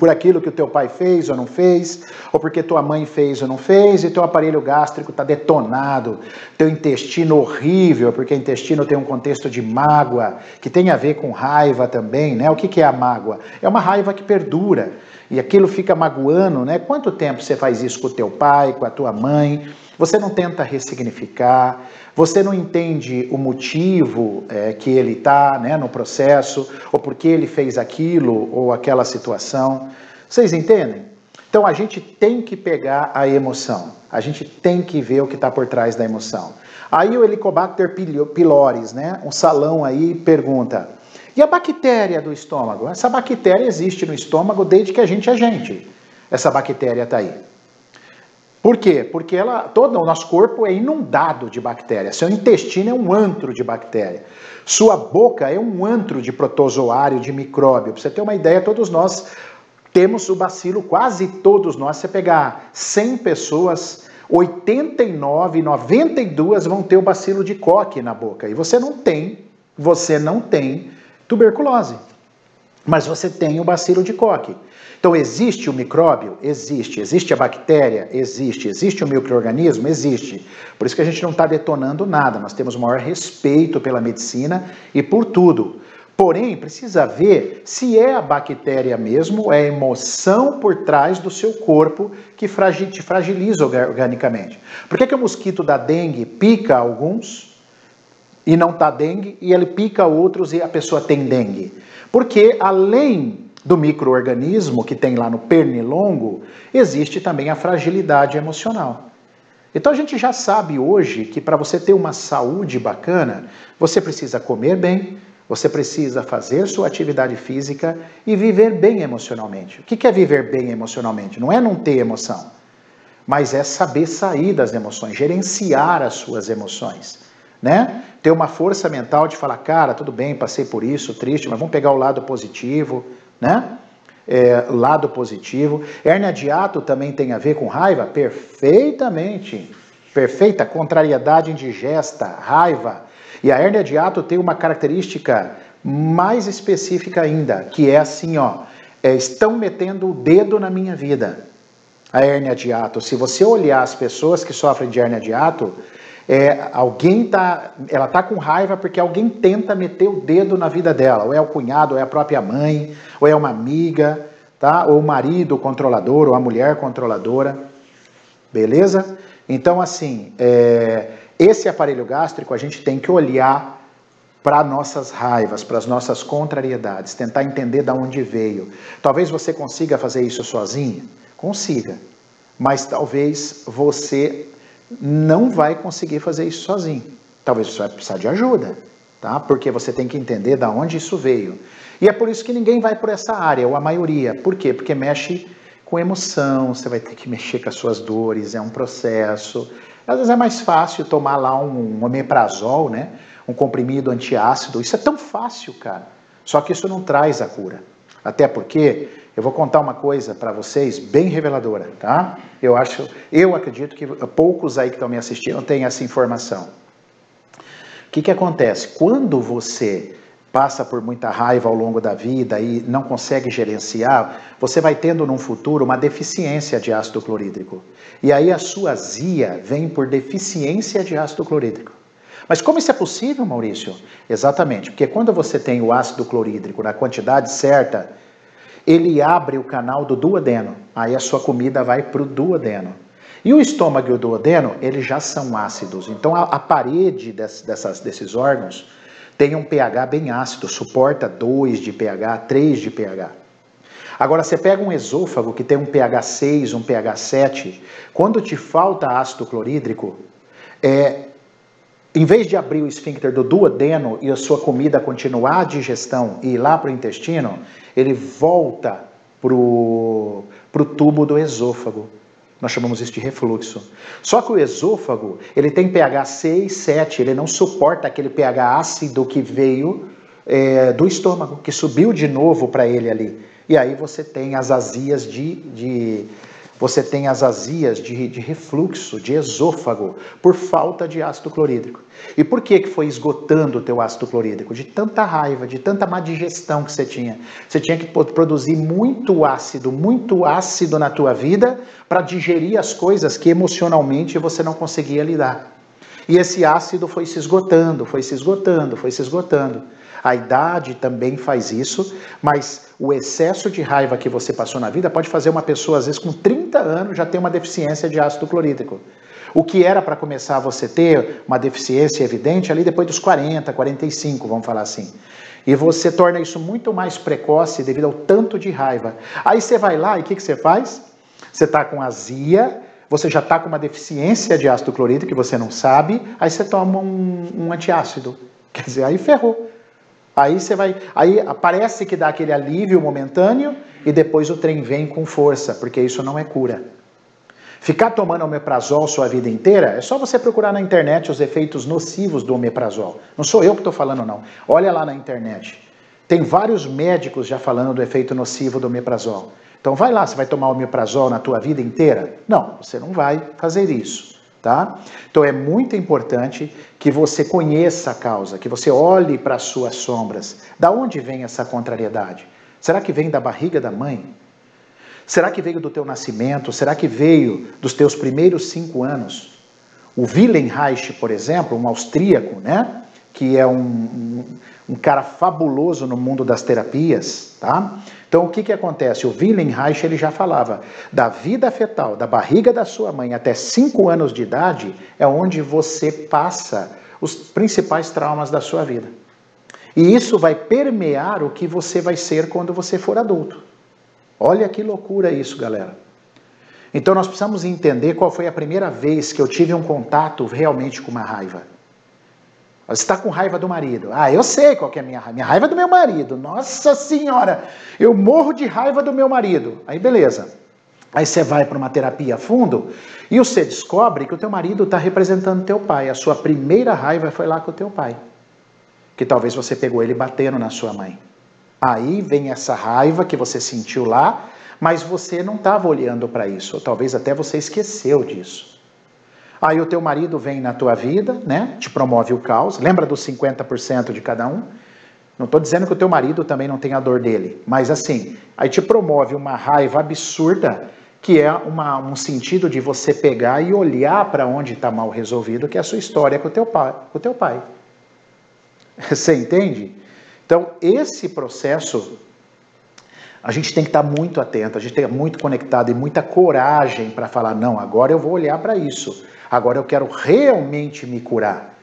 Por aquilo que o teu pai fez ou não fez, ou porque tua mãe fez ou não fez, e teu aparelho gástrico está detonado, teu intestino horrível, porque intestino tem um contexto de mágoa, que tem a ver com raiva também, né? O que, que é a mágoa? É uma raiva que perdura e aquilo fica magoando, né? Quanto tempo você faz isso com o teu pai, com a tua mãe? Você não tenta ressignificar, você não entende o motivo é, que ele está né, no processo, ou por que ele fez aquilo ou aquela situação. Vocês entendem? Então a gente tem que pegar a emoção, a gente tem que ver o que está por trás da emoção. Aí o Helicobacter pylori, né, um salão aí, pergunta: e a bactéria do estômago? Essa bactéria existe no estômago desde que a gente é gente. Essa bactéria está aí. Por quê? Porque ela, todo o nosso corpo é inundado de bactérias. Seu intestino é um antro de bactéria. Sua boca é um antro de protozoário, de micróbio. Para você ter uma ideia, todos nós temos o bacilo, quase todos nós. Se você pegar 100 pessoas, 89, 92 vão ter o bacilo de coque na boca. E você não tem, você não tem Tuberculose. Mas você tem o bacilo de Koch. Então, existe o micróbio? Existe. Existe a bactéria? Existe. Existe o microorganismo? Existe. Por isso que a gente não está detonando nada. Nós temos o maior respeito pela medicina e por tudo. Porém, precisa ver se é a bactéria mesmo, é a emoção por trás do seu corpo que te fragiliza organicamente. Por que, que o mosquito da dengue pica alguns e não está dengue, e ele pica outros e a pessoa tem dengue? Porque além do microorganismo que tem lá no pernilongo, existe também a fragilidade emocional. Então a gente já sabe hoje que para você ter uma saúde bacana, você precisa comer bem, você precisa fazer sua atividade física e viver bem emocionalmente. O que é viver bem emocionalmente? Não é não ter emoção, mas é saber sair das emoções, gerenciar as suas emoções, né? Ter uma força mental de falar, cara, tudo bem, passei por isso, triste, mas vamos pegar o lado positivo, né? É, lado positivo. Hérnia de ato também tem a ver com raiva? Perfeitamente. Perfeita. Contrariedade indigesta, raiva. E a hérnia de ato tem uma característica mais específica ainda, que é assim, ó. É, estão metendo o dedo na minha vida. A hérnia de ato. Se você olhar as pessoas que sofrem de hérnia de ato, é, alguém tá, ela tá com raiva porque alguém tenta meter o dedo na vida dela, ou é o cunhado, ou é a própria mãe, ou é uma amiga, tá? Ou o marido controlador, ou a mulher controladora, beleza? Então assim, é, esse aparelho gástrico a gente tem que olhar para nossas raivas, para as nossas contrariedades, tentar entender de onde veio. Talvez você consiga fazer isso sozinho, consiga, mas talvez você não vai conseguir fazer isso sozinho. Talvez você vai precisar de ajuda, tá? Porque você tem que entender da onde isso veio. E é por isso que ninguém vai por essa área, ou a maioria. Por quê? Porque mexe com emoção, você vai ter que mexer com as suas dores, é um processo. Às vezes é mais fácil tomar lá um omeprazol, né? Um comprimido antiácido. Isso é tão fácil, cara. Só que isso não traz a cura. Até porque eu vou contar uma coisa para vocês bem reveladora, tá? Eu acho, eu acredito que poucos aí que estão me assistindo têm essa informação. O que, que acontece? Quando você passa por muita raiva ao longo da vida e não consegue gerenciar, você vai tendo num futuro uma deficiência de ácido clorídrico. E aí a sua azia vem por deficiência de ácido clorídrico. Mas como isso é possível, Maurício? Exatamente, porque quando você tem o ácido clorídrico na quantidade certa, ele abre o canal do duodeno. Aí a sua comida vai para o duodeno. E o estômago e o duodeno, eles já são ácidos. Então a, a parede des, dessas, desses órgãos tem um pH bem ácido, suporta 2 de pH, 3 de pH. Agora, você pega um esôfago que tem um pH 6, um pH 7, quando te falta ácido clorídrico, é, em vez de abrir o esfíncter do duodeno e a sua comida continuar a digestão e ir lá para o intestino, ele volta para o tubo do esôfago. Nós chamamos isso de refluxo. Só que o esôfago, ele tem pH 6, 7, ele não suporta aquele pH ácido que veio é, do estômago, que subiu de novo para ele ali. E aí você tem as azias de, de você tem as azias de, de, refluxo, de esôfago, por falta de ácido clorídrico. E por que, que foi esgotando o teu ácido clorídrico? De tanta raiva, de tanta má digestão que você tinha. Você tinha que produzir muito ácido, muito ácido na tua vida para digerir as coisas que emocionalmente você não conseguia lidar. E esse ácido foi se esgotando, foi se esgotando, foi se esgotando. A idade também faz isso, mas o excesso de raiva que você passou na vida pode fazer uma pessoa, às vezes, com 30 anos, já ter uma deficiência de ácido clorídrico. O que era para começar você ter uma deficiência evidente ali depois dos 40, 45, vamos falar assim. E você torna isso muito mais precoce devido ao tanto de raiva. Aí você vai lá e o que, que você faz? Você está com azia, você já está com uma deficiência de ácido clorídrico que você não sabe, aí você toma um, um antiácido. Quer dizer, aí ferrou. Aí você vai, aí parece que dá aquele alívio momentâneo e depois o trem vem com força, porque isso não é cura. Ficar tomando omeprazol sua vida inteira, é só você procurar na internet os efeitos nocivos do omeprazol. Não sou eu que estou falando, não. Olha lá na internet. Tem vários médicos já falando do efeito nocivo do omeprazol. Então vai lá, você vai tomar omeprazol na tua vida inteira? Não, você não vai fazer isso, Tá? Então é muito importante que você conheça a causa, que você olhe para as suas sombras. Da onde vem essa contrariedade? Será que vem da barriga da mãe? Será que veio do teu nascimento? Será que veio dos teus primeiros cinco anos? O Wilhelm Reich, por exemplo, um austríaco, né? Que é um, um, um cara fabuloso no mundo das terapias, tá? Então o que, que acontece? O Wilhelm Reich ele já falava da vida fetal, da barriga da sua mãe até 5 anos de idade é onde você passa os principais traumas da sua vida. E isso vai permear o que você vai ser quando você for adulto. Olha que loucura isso, galera. Então nós precisamos entender qual foi a primeira vez que eu tive um contato realmente com uma raiva. Você está com raiva do marido. Ah, eu sei qual é a minha raiva. Minha raiva é do meu marido. Nossa Senhora, eu morro de raiva do meu marido. Aí beleza. Aí você vai para uma terapia a fundo e você descobre que o teu marido está representando teu pai. A sua primeira raiva foi lá com o teu pai. Que talvez você pegou ele batendo na sua mãe. Aí vem essa raiva que você sentiu lá, mas você não estava olhando para isso. Ou talvez até você esqueceu disso. Aí o teu marido vem na tua vida, né? Te promove o caos. Lembra dos 50% de cada um? Não estou dizendo que o teu marido também não tem a dor dele, mas assim, aí te promove uma raiva absurda, que é uma, um sentido de você pegar e olhar para onde está mal resolvido, que é a sua história com o teu pai. Com o teu pai. Você entende? Então, esse processo, a gente tem que estar muito atento, a gente tem que estar muito conectado e muita coragem para falar: não, agora eu vou olhar para isso. Agora eu quero realmente me curar.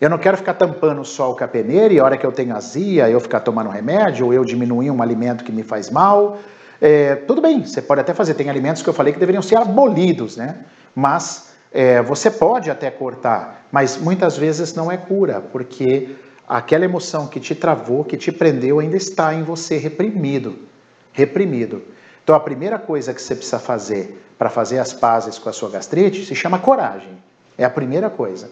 Eu não quero ficar tampando o capeneira e a hora que eu tenho azia, eu ficar tomando remédio, ou eu diminuir um alimento que me faz mal. É, tudo bem, você pode até fazer. Tem alimentos que eu falei que deveriam ser abolidos, né? Mas é, você pode até cortar, mas muitas vezes não é cura, porque aquela emoção que te travou, que te prendeu, ainda está em você reprimido. Reprimido. Então a primeira coisa que você precisa fazer para fazer as pazes com a sua gastrite se chama coragem. É a primeira coisa.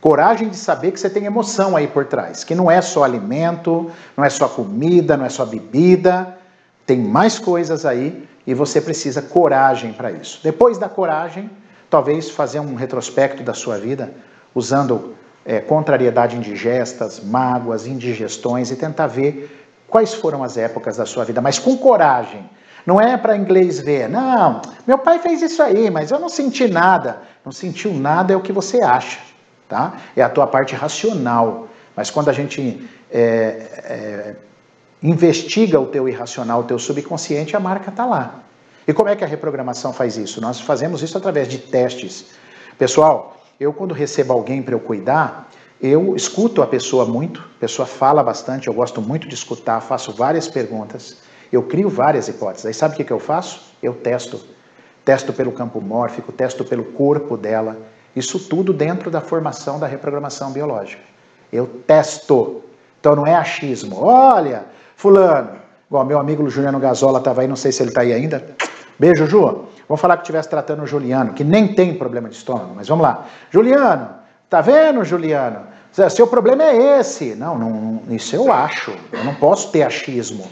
Coragem de saber que você tem emoção aí por trás, que não é só alimento, não é só comida, não é só bebida, tem mais coisas aí e você precisa coragem para isso. Depois da coragem, talvez fazer um retrospecto da sua vida usando é, contrariedade indigestas, mágoas, indigestões e tentar ver quais foram as épocas da sua vida, mas com coragem, não é para inglês ver, não, meu pai fez isso aí, mas eu não senti nada. Não sentiu nada é o que você acha, tá? É a tua parte racional. Mas quando a gente é, é, investiga o teu irracional, o teu subconsciente, a marca está lá. E como é que a reprogramação faz isso? Nós fazemos isso através de testes. Pessoal, eu quando recebo alguém para eu cuidar, eu escuto a pessoa muito, a pessoa fala bastante, eu gosto muito de escutar, faço várias perguntas. Eu crio várias hipóteses. Aí sabe o que, que eu faço? Eu testo. Testo pelo campo mórfico, testo pelo corpo dela. Isso tudo dentro da formação da reprogramação biológica. Eu testo. Então não é achismo. Olha, fulano, igual meu amigo Juliano Gazola estava aí, não sei se ele está aí ainda. Beijo, Ju. Vamos falar que estivesse tratando o Juliano, que nem tem problema de estômago, mas vamos lá. Juliano, tá vendo, Juliano? Seu problema é esse. Não, não, isso eu acho. Eu não posso ter achismo.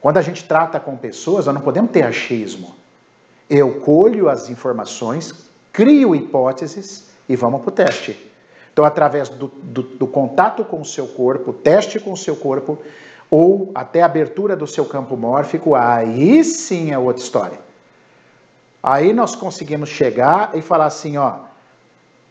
Quando a gente trata com pessoas, nós não podemos ter achismo. Eu colho as informações, crio hipóteses e vamos para o teste. Então, através do, do, do, contato com o seu corpo, teste com o seu corpo, ou até a abertura do seu campo mórfico, aí sim é outra história. Aí nós conseguimos chegar e falar assim, ó,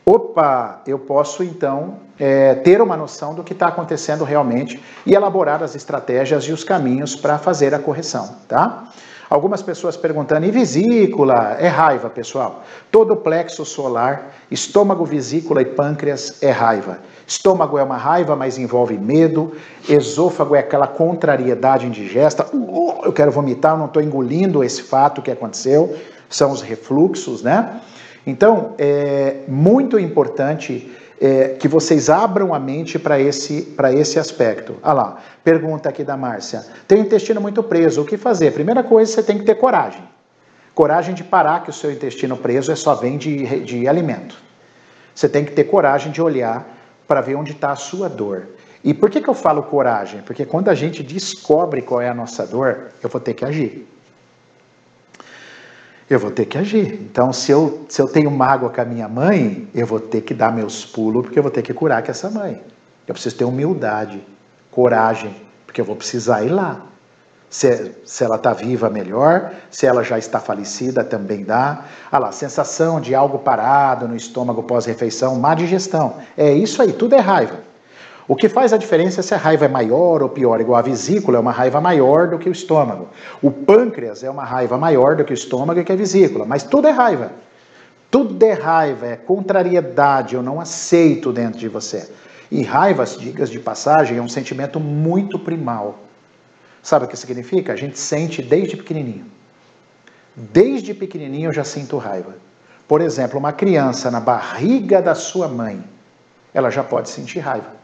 opa, eu posso então é, ter uma noção do que está acontecendo realmente e elaborar as estratégias e os caminhos para fazer a correção, tá? Algumas pessoas perguntando, e vesícula? É raiva, pessoal. Todo plexo solar, estômago, vesícula e pâncreas é raiva. Estômago é uma raiva, mas envolve medo. Esôfago é aquela contrariedade indigesta. Uh, eu quero vomitar, eu não estou engolindo esse fato que aconteceu. São os refluxos, né? Então, é muito importante é, que vocês abram a mente para esse, esse aspecto. Ah lá, pergunta aqui da Márcia. Tem intestino muito preso, o que fazer? Primeira coisa, você tem que ter coragem. Coragem de parar que o seu intestino preso é só vem de, de alimento. Você tem que ter coragem de olhar para ver onde está a sua dor. E por que, que eu falo coragem? Porque quando a gente descobre qual é a nossa dor, eu vou ter que agir. Eu vou ter que agir. Então, se eu, se eu tenho mágoa com a minha mãe, eu vou ter que dar meus pulos, porque eu vou ter que curar com essa mãe. Eu preciso ter humildade, coragem, porque eu vou precisar ir lá. Se, se ela está viva, melhor. Se ela já está falecida, também dá. Ah lá, sensação de algo parado no estômago pós-refeição, má digestão. É isso aí, tudo é raiva. O que faz a diferença é se a raiva é maior ou pior. Igual a vesícula é uma raiva maior do que o estômago. O pâncreas é uma raiva maior do que o estômago e que a vesícula. Mas tudo é raiva. Tudo é raiva, é contrariedade, eu não aceito dentro de você. E raiva, dicas de passagem, é um sentimento muito primal. Sabe o que significa? A gente sente desde pequenininho. Desde pequenininho eu já sinto raiva. Por exemplo, uma criança na barriga da sua mãe, ela já pode sentir raiva.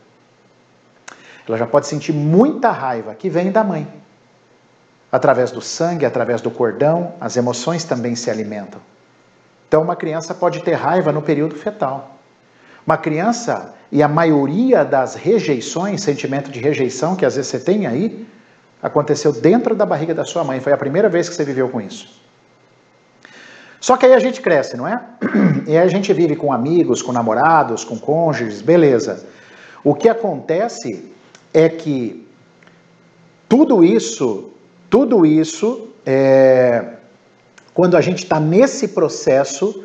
Ela já pode sentir muita raiva que vem da mãe. Através do sangue, através do cordão, as emoções também se alimentam. Então, uma criança pode ter raiva no período fetal. Uma criança, e a maioria das rejeições, sentimento de rejeição que às vezes você tem aí, Aconteceu dentro da barriga da sua mãe. Foi a primeira vez que você viveu com isso. Só que aí a gente cresce, não é? E aí a gente vive com amigos, com namorados, com cônjuges, beleza. O que acontece é que tudo isso, tudo isso, é, quando a gente está nesse processo,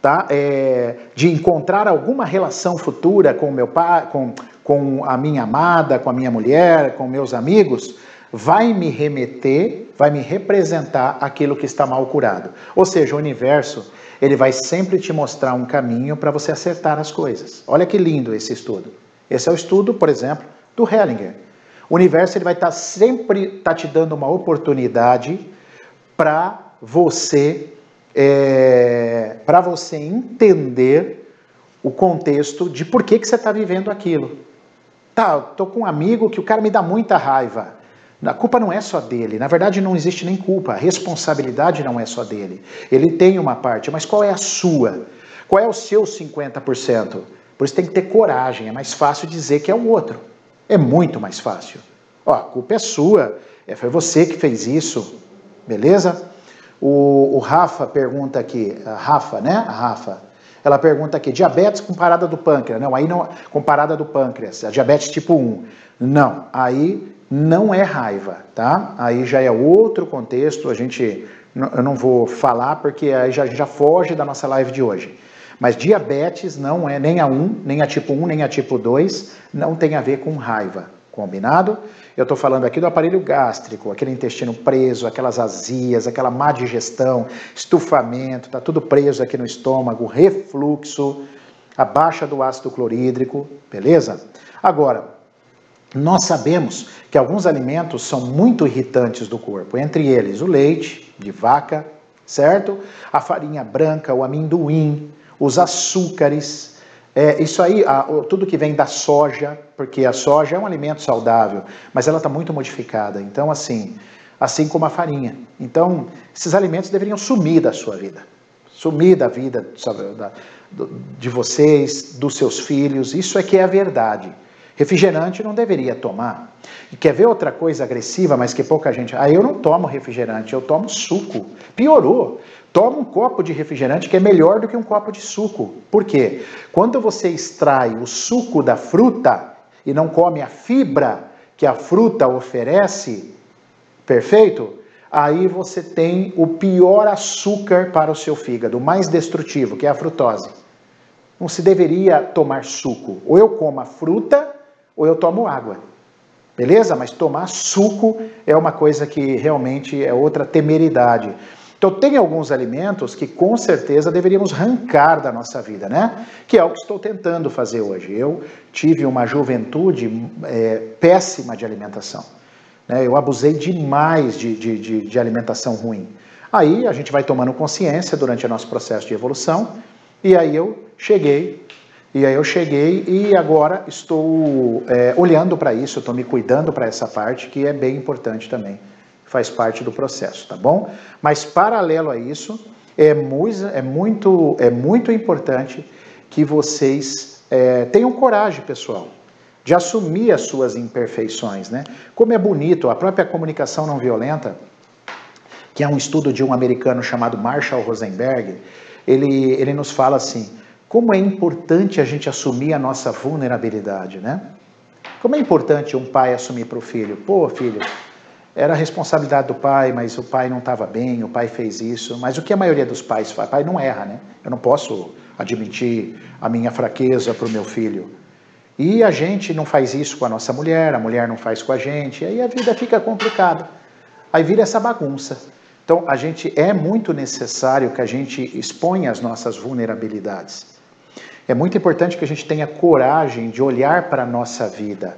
tá, é, de encontrar alguma relação futura com meu pai, com, com a minha amada, com a minha mulher, com meus amigos, vai me remeter, vai me representar aquilo que está mal curado. Ou seja, o universo, ele vai sempre te mostrar um caminho para você acertar as coisas. Olha que lindo esse estudo. Esse é o estudo, por exemplo, do Hellinger. O universo ele vai estar tá sempre tá te dando uma oportunidade para você é, para você entender o contexto de por que, que você está vivendo aquilo. Tá, tô com um amigo que o cara me dá muita raiva. A culpa não é só dele. Na verdade, não existe nem culpa. A responsabilidade não é só dele. Ele tem uma parte, mas qual é a sua? Qual é o seu 50%? Por isso tem que ter coragem. É mais fácil dizer que é o outro. É muito mais fácil. Ó, a culpa é sua. É, foi você que fez isso. Beleza? O, o Rafa pergunta aqui. A Rafa, né? A Rafa. Ela pergunta aqui, diabetes com parada do pâncreas. Não, aí não, com parada do pâncreas, a diabetes tipo 1. Não, aí não é raiva, tá? Aí já é outro contexto, a gente, eu não vou falar porque aí já, já foge da nossa live de hoje. Mas diabetes não é nem a 1, nem a tipo 1, nem a tipo 2, não tem a ver com raiva, combinado? Eu estou falando aqui do aparelho gástrico, aquele intestino preso, aquelas azias, aquela má digestão, estufamento, tá tudo preso aqui no estômago, refluxo, a baixa do ácido clorídrico, beleza? Agora, nós sabemos que alguns alimentos são muito irritantes do corpo, entre eles o leite de vaca, certo? A farinha branca, o amendoim, os açúcares, é, isso aí, a, tudo que vem da soja, porque a soja é um alimento saudável, mas ela está muito modificada. Então, assim, assim como a farinha. Então, esses alimentos deveriam sumir da sua vida, sumir da vida sabe, da, de vocês, dos seus filhos. Isso é que é a verdade. Refrigerante não deveria tomar. E quer ver outra coisa agressiva, mas que pouca gente. Ah, eu não tomo refrigerante, eu tomo suco. Piorou. Toma um copo de refrigerante que é melhor do que um copo de suco. Por quê? Quando você extrai o suco da fruta e não come a fibra que a fruta oferece, perfeito? Aí você tem o pior açúcar para o seu fígado, o mais destrutivo, que é a frutose. Não se deveria tomar suco. Ou eu como a fruta ou eu tomo água. Beleza? Mas tomar suco é uma coisa que realmente é outra temeridade. Então, tem alguns alimentos que com certeza deveríamos arrancar da nossa vida, né? Que é o que estou tentando fazer hoje. Eu tive uma juventude é, péssima de alimentação. Né? Eu abusei demais de, de, de, de alimentação ruim. Aí a gente vai tomando consciência durante o nosso processo de evolução, e aí eu cheguei e aí eu cheguei e agora estou é, olhando para isso, estou me cuidando para essa parte que é bem importante também, faz parte do processo, tá bom? Mas paralelo a isso, é muito, é muito, é muito importante que vocês é, tenham coragem, pessoal, de assumir as suas imperfeições, né? Como é bonito, a própria comunicação não violenta, que é um estudo de um americano chamado Marshall Rosenberg, ele, ele nos fala assim: como é importante a gente assumir a nossa vulnerabilidade, né? Como é importante um pai assumir para o filho: pô, filho, era a responsabilidade do pai, mas o pai não estava bem, o pai fez isso. Mas o que a maioria dos pais faz? O pai não erra, né? Eu não posso admitir a minha fraqueza para o meu filho. E a gente não faz isso com a nossa mulher, a mulher não faz com a gente, aí a vida fica complicada. Aí vira essa bagunça. Então, a gente é muito necessário que a gente exponha as nossas vulnerabilidades. É muito importante que a gente tenha coragem de olhar para a nossa vida.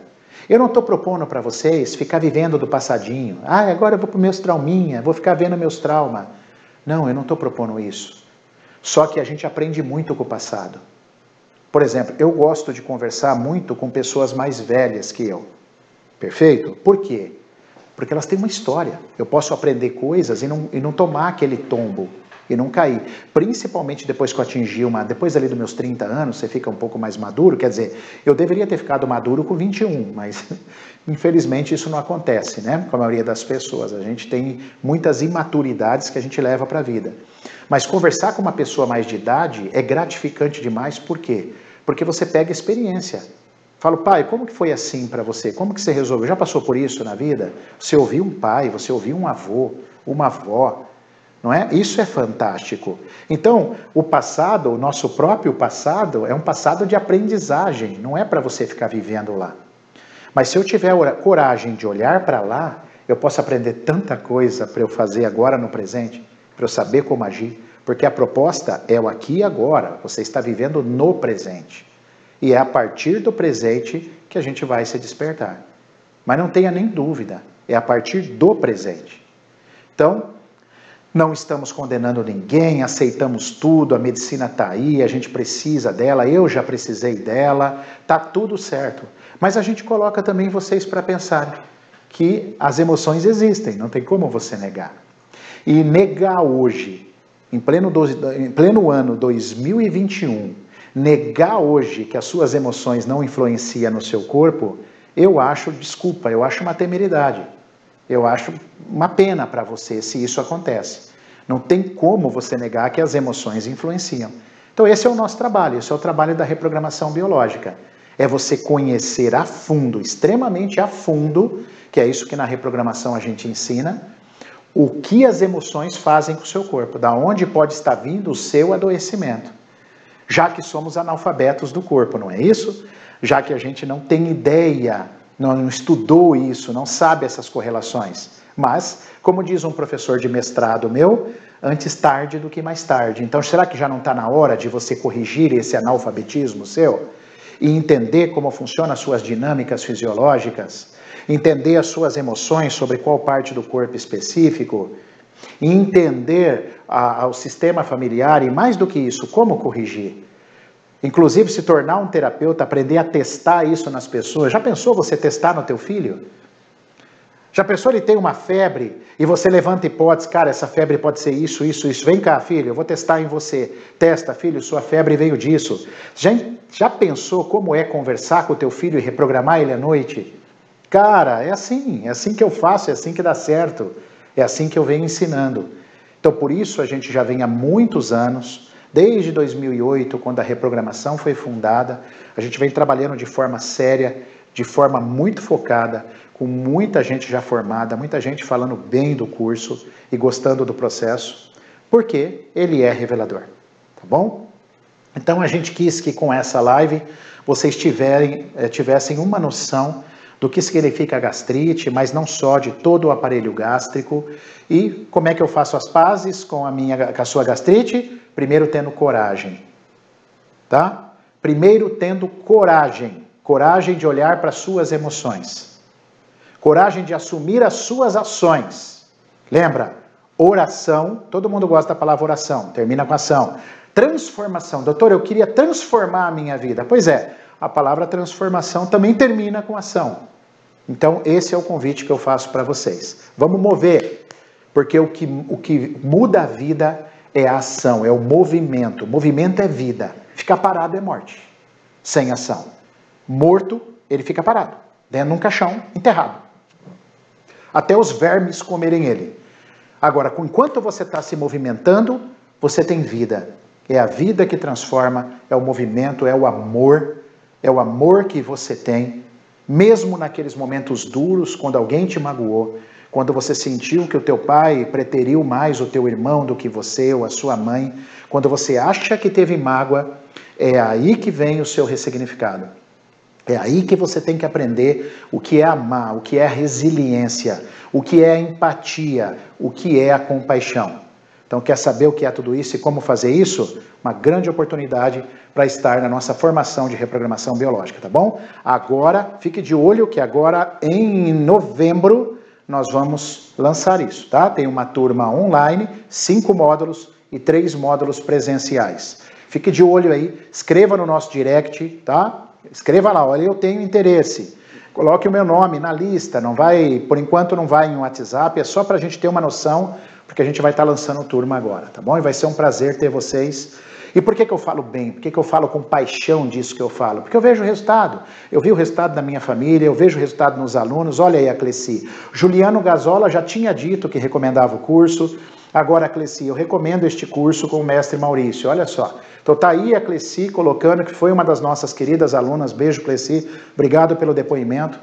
Eu não estou propondo para vocês ficar vivendo do passadinho. Ah, agora eu vou para meus trauminha, vou ficar vendo meus traumas. Não, eu não estou propondo isso. Só que a gente aprende muito com o passado. Por exemplo, eu gosto de conversar muito com pessoas mais velhas que eu. Perfeito? Por quê? Porque elas têm uma história. Eu posso aprender coisas e não, e não tomar aquele tombo e não cair. Principalmente depois que eu atingi uma. Depois ali dos meus 30 anos, você fica um pouco mais maduro. Quer dizer, eu deveria ter ficado maduro com 21, mas infelizmente isso não acontece, né? Com a maioria das pessoas. A gente tem muitas imaturidades que a gente leva para a vida. Mas conversar com uma pessoa mais de idade é gratificante demais, por quê? Porque você pega experiência. Falo, pai, como que foi assim para você? Como que você resolveu? Já passou por isso na vida? Você ouviu um pai, você ouviu um avô, uma avó, não é? Isso é fantástico. Então, o passado, o nosso próprio passado, é um passado de aprendizagem, não é para você ficar vivendo lá. Mas se eu tiver coragem de olhar para lá, eu posso aprender tanta coisa para eu fazer agora no presente, para eu saber como agir, porque a proposta é o aqui e agora, você está vivendo no presente. E é a partir do presente que a gente vai se despertar. Mas não tenha nem dúvida, é a partir do presente. Então, não estamos condenando ninguém, aceitamos tudo, a medicina está aí, a gente precisa dela, eu já precisei dela, está tudo certo. Mas a gente coloca também vocês para pensar que as emoções existem, não tem como você negar. E negar hoje, em pleno, do, em pleno ano 2021, negar hoje que as suas emoções não influenciam no seu corpo, eu acho, desculpa, eu acho uma temeridade. Eu acho uma pena para você se isso acontece. Não tem como você negar que as emoções influenciam. Então, esse é o nosso trabalho, esse é o trabalho da reprogramação biológica. É você conhecer a fundo, extremamente a fundo, que é isso que na reprogramação a gente ensina, o que as emoções fazem com o seu corpo, da onde pode estar vindo o seu adoecimento já que somos analfabetos do corpo, não é isso? Já que a gente não tem ideia, não estudou isso, não sabe essas correlações. Mas, como diz um professor de mestrado meu, antes tarde do que mais tarde. Então, será que já não está na hora de você corrigir esse analfabetismo seu? E entender como funcionam as suas dinâmicas fisiológicas? Entender as suas emoções sobre qual parte do corpo específico? entender a, o sistema familiar e, mais do que isso, como corrigir. Inclusive, se tornar um terapeuta, aprender a testar isso nas pessoas. Já pensou você testar no teu filho? Já pensou ele tem uma febre e você levanta hipótese, cara, essa febre pode ser isso, isso, isso. Vem cá, filho, eu vou testar em você. Testa, filho, sua febre veio disso. Já, já pensou como é conversar com o teu filho e reprogramar ele à noite? Cara, é assim, é assim que eu faço, é assim que dá certo. É assim que eu venho ensinando. Então, por isso a gente já vem há muitos anos, desde 2008, quando a reprogramação foi fundada, a gente vem trabalhando de forma séria, de forma muito focada, com muita gente já formada, muita gente falando bem do curso e gostando do processo, porque ele é revelador, tá bom? Então a gente quis que com essa live vocês tiverem, eh, tivessem uma noção do que significa gastrite, mas não só de todo o aparelho gástrico. E como é que eu faço as pazes com a minha com a sua gastrite? Primeiro tendo coragem. Tá? Primeiro tendo coragem, coragem de olhar para suas emoções. Coragem de assumir as suas ações. Lembra? Oração, todo mundo gosta da palavra oração, termina com ação. Transformação. Doutor, eu queria transformar a minha vida. Pois é, a palavra transformação também termina com ação. Então, esse é o convite que eu faço para vocês. Vamos mover, porque o que, o que muda a vida é a ação, é o movimento. movimento é vida. Ficar parado é morte, sem ação. Morto, ele fica parado, dentro de um caixão, enterrado. Até os vermes comerem ele. Agora, enquanto você está se movimentando, você tem vida. É a vida que transforma, é o movimento, é o amor, é o amor que você tem, mesmo naqueles momentos duros, quando alguém te magoou, quando você sentiu que o teu pai preteriu mais o teu irmão do que você ou a sua mãe, quando você acha que teve mágoa, é aí que vem o seu ressignificado. É aí que você tem que aprender o que é amar, o que é resiliência, o que é empatia, o que é a compaixão. Então, quer saber o que é tudo isso e como fazer isso? Uma grande oportunidade para estar na nossa formação de reprogramação biológica, tá bom? Agora, fique de olho que agora em novembro nós vamos lançar isso, tá? Tem uma turma online, cinco módulos e três módulos presenciais. Fique de olho aí, escreva no nosso direct, tá? Escreva lá, olha, eu tenho interesse. Coloque o meu nome na lista, não vai, por enquanto não vai em WhatsApp, é só para a gente ter uma noção, porque a gente vai estar tá lançando turma agora, tá bom? E vai ser um prazer ter vocês. E por que, que eu falo bem? Por que, que eu falo com paixão disso que eu falo? Porque eu vejo o resultado. Eu vi o resultado da minha família, eu vejo o resultado nos alunos. Olha aí a Cleci. Juliano Gazola já tinha dito que recomendava o curso. Agora, Cleci, eu recomendo este curso com o mestre Maurício. Olha só. Então tá aí a Cleci colocando, que foi uma das nossas queridas alunas. Beijo, Cleci. Obrigado pelo depoimento.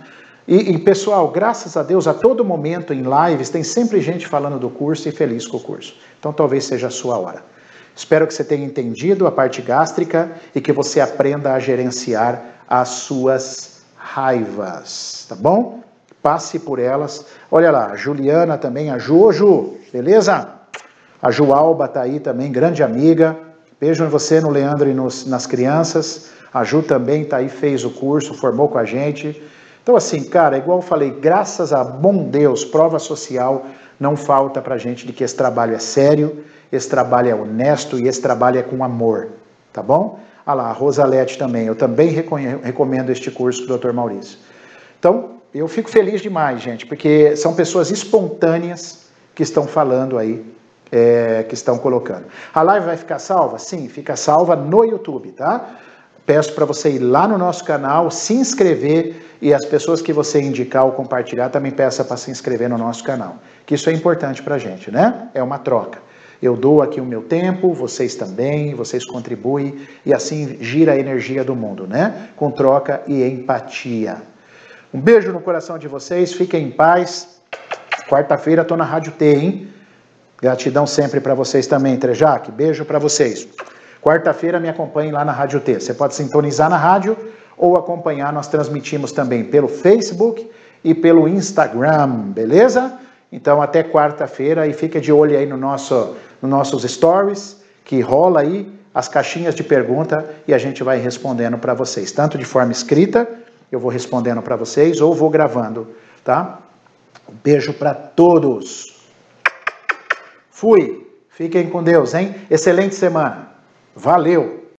E, e, pessoal, graças a Deus, a todo momento em lives tem sempre gente falando do curso e feliz com o curso. Então talvez seja a sua hora. Espero que você tenha entendido a parte gástrica e que você aprenda a gerenciar as suas raivas, tá bom? Passe por elas. Olha lá, a Juliana também, a Ju, Ju, beleza? A Joalba está aí também, grande amiga. Beijo em você, no Leandro e nos, nas crianças. A Ju também está aí, fez o curso, formou com a gente. Então, assim, cara, igual eu falei, graças a bom Deus, prova social não falta para gente de que esse trabalho é sério, esse trabalho é honesto e esse trabalho é com amor, tá bom? Ah lá, a Rosalete também, eu também recomendo este curso do Dr. Maurício. Então, eu fico feliz demais, gente, porque são pessoas espontâneas que estão falando aí é, que estão colocando. A live vai ficar salva? Sim, fica salva no YouTube, tá? Peço para você ir lá no nosso canal, se inscrever e as pessoas que você indicar ou compartilhar também peça para se inscrever no nosso canal. Que isso é importante para a gente, né? É uma troca. Eu dou aqui o meu tempo, vocês também, vocês contribuem e assim gira a energia do mundo, né? Com troca e empatia. Um beijo no coração de vocês, fiquem em paz. Quarta-feira estou na Rádio T, hein? Gratidão sempre para vocês também, Trejac. Beijo para vocês. Quarta-feira me acompanhe lá na Rádio T. Você pode sintonizar na rádio ou acompanhar. Nós transmitimos também pelo Facebook e pelo Instagram, beleza? Então até quarta-feira e fica de olho aí no nosso, nos nossos stories que rola aí as caixinhas de pergunta e a gente vai respondendo para vocês, tanto de forma escrita, eu vou respondendo para vocês ou vou gravando, tá? Um beijo para todos. Fui. Fiquem com Deus, hein? Excelente semana. Valeu.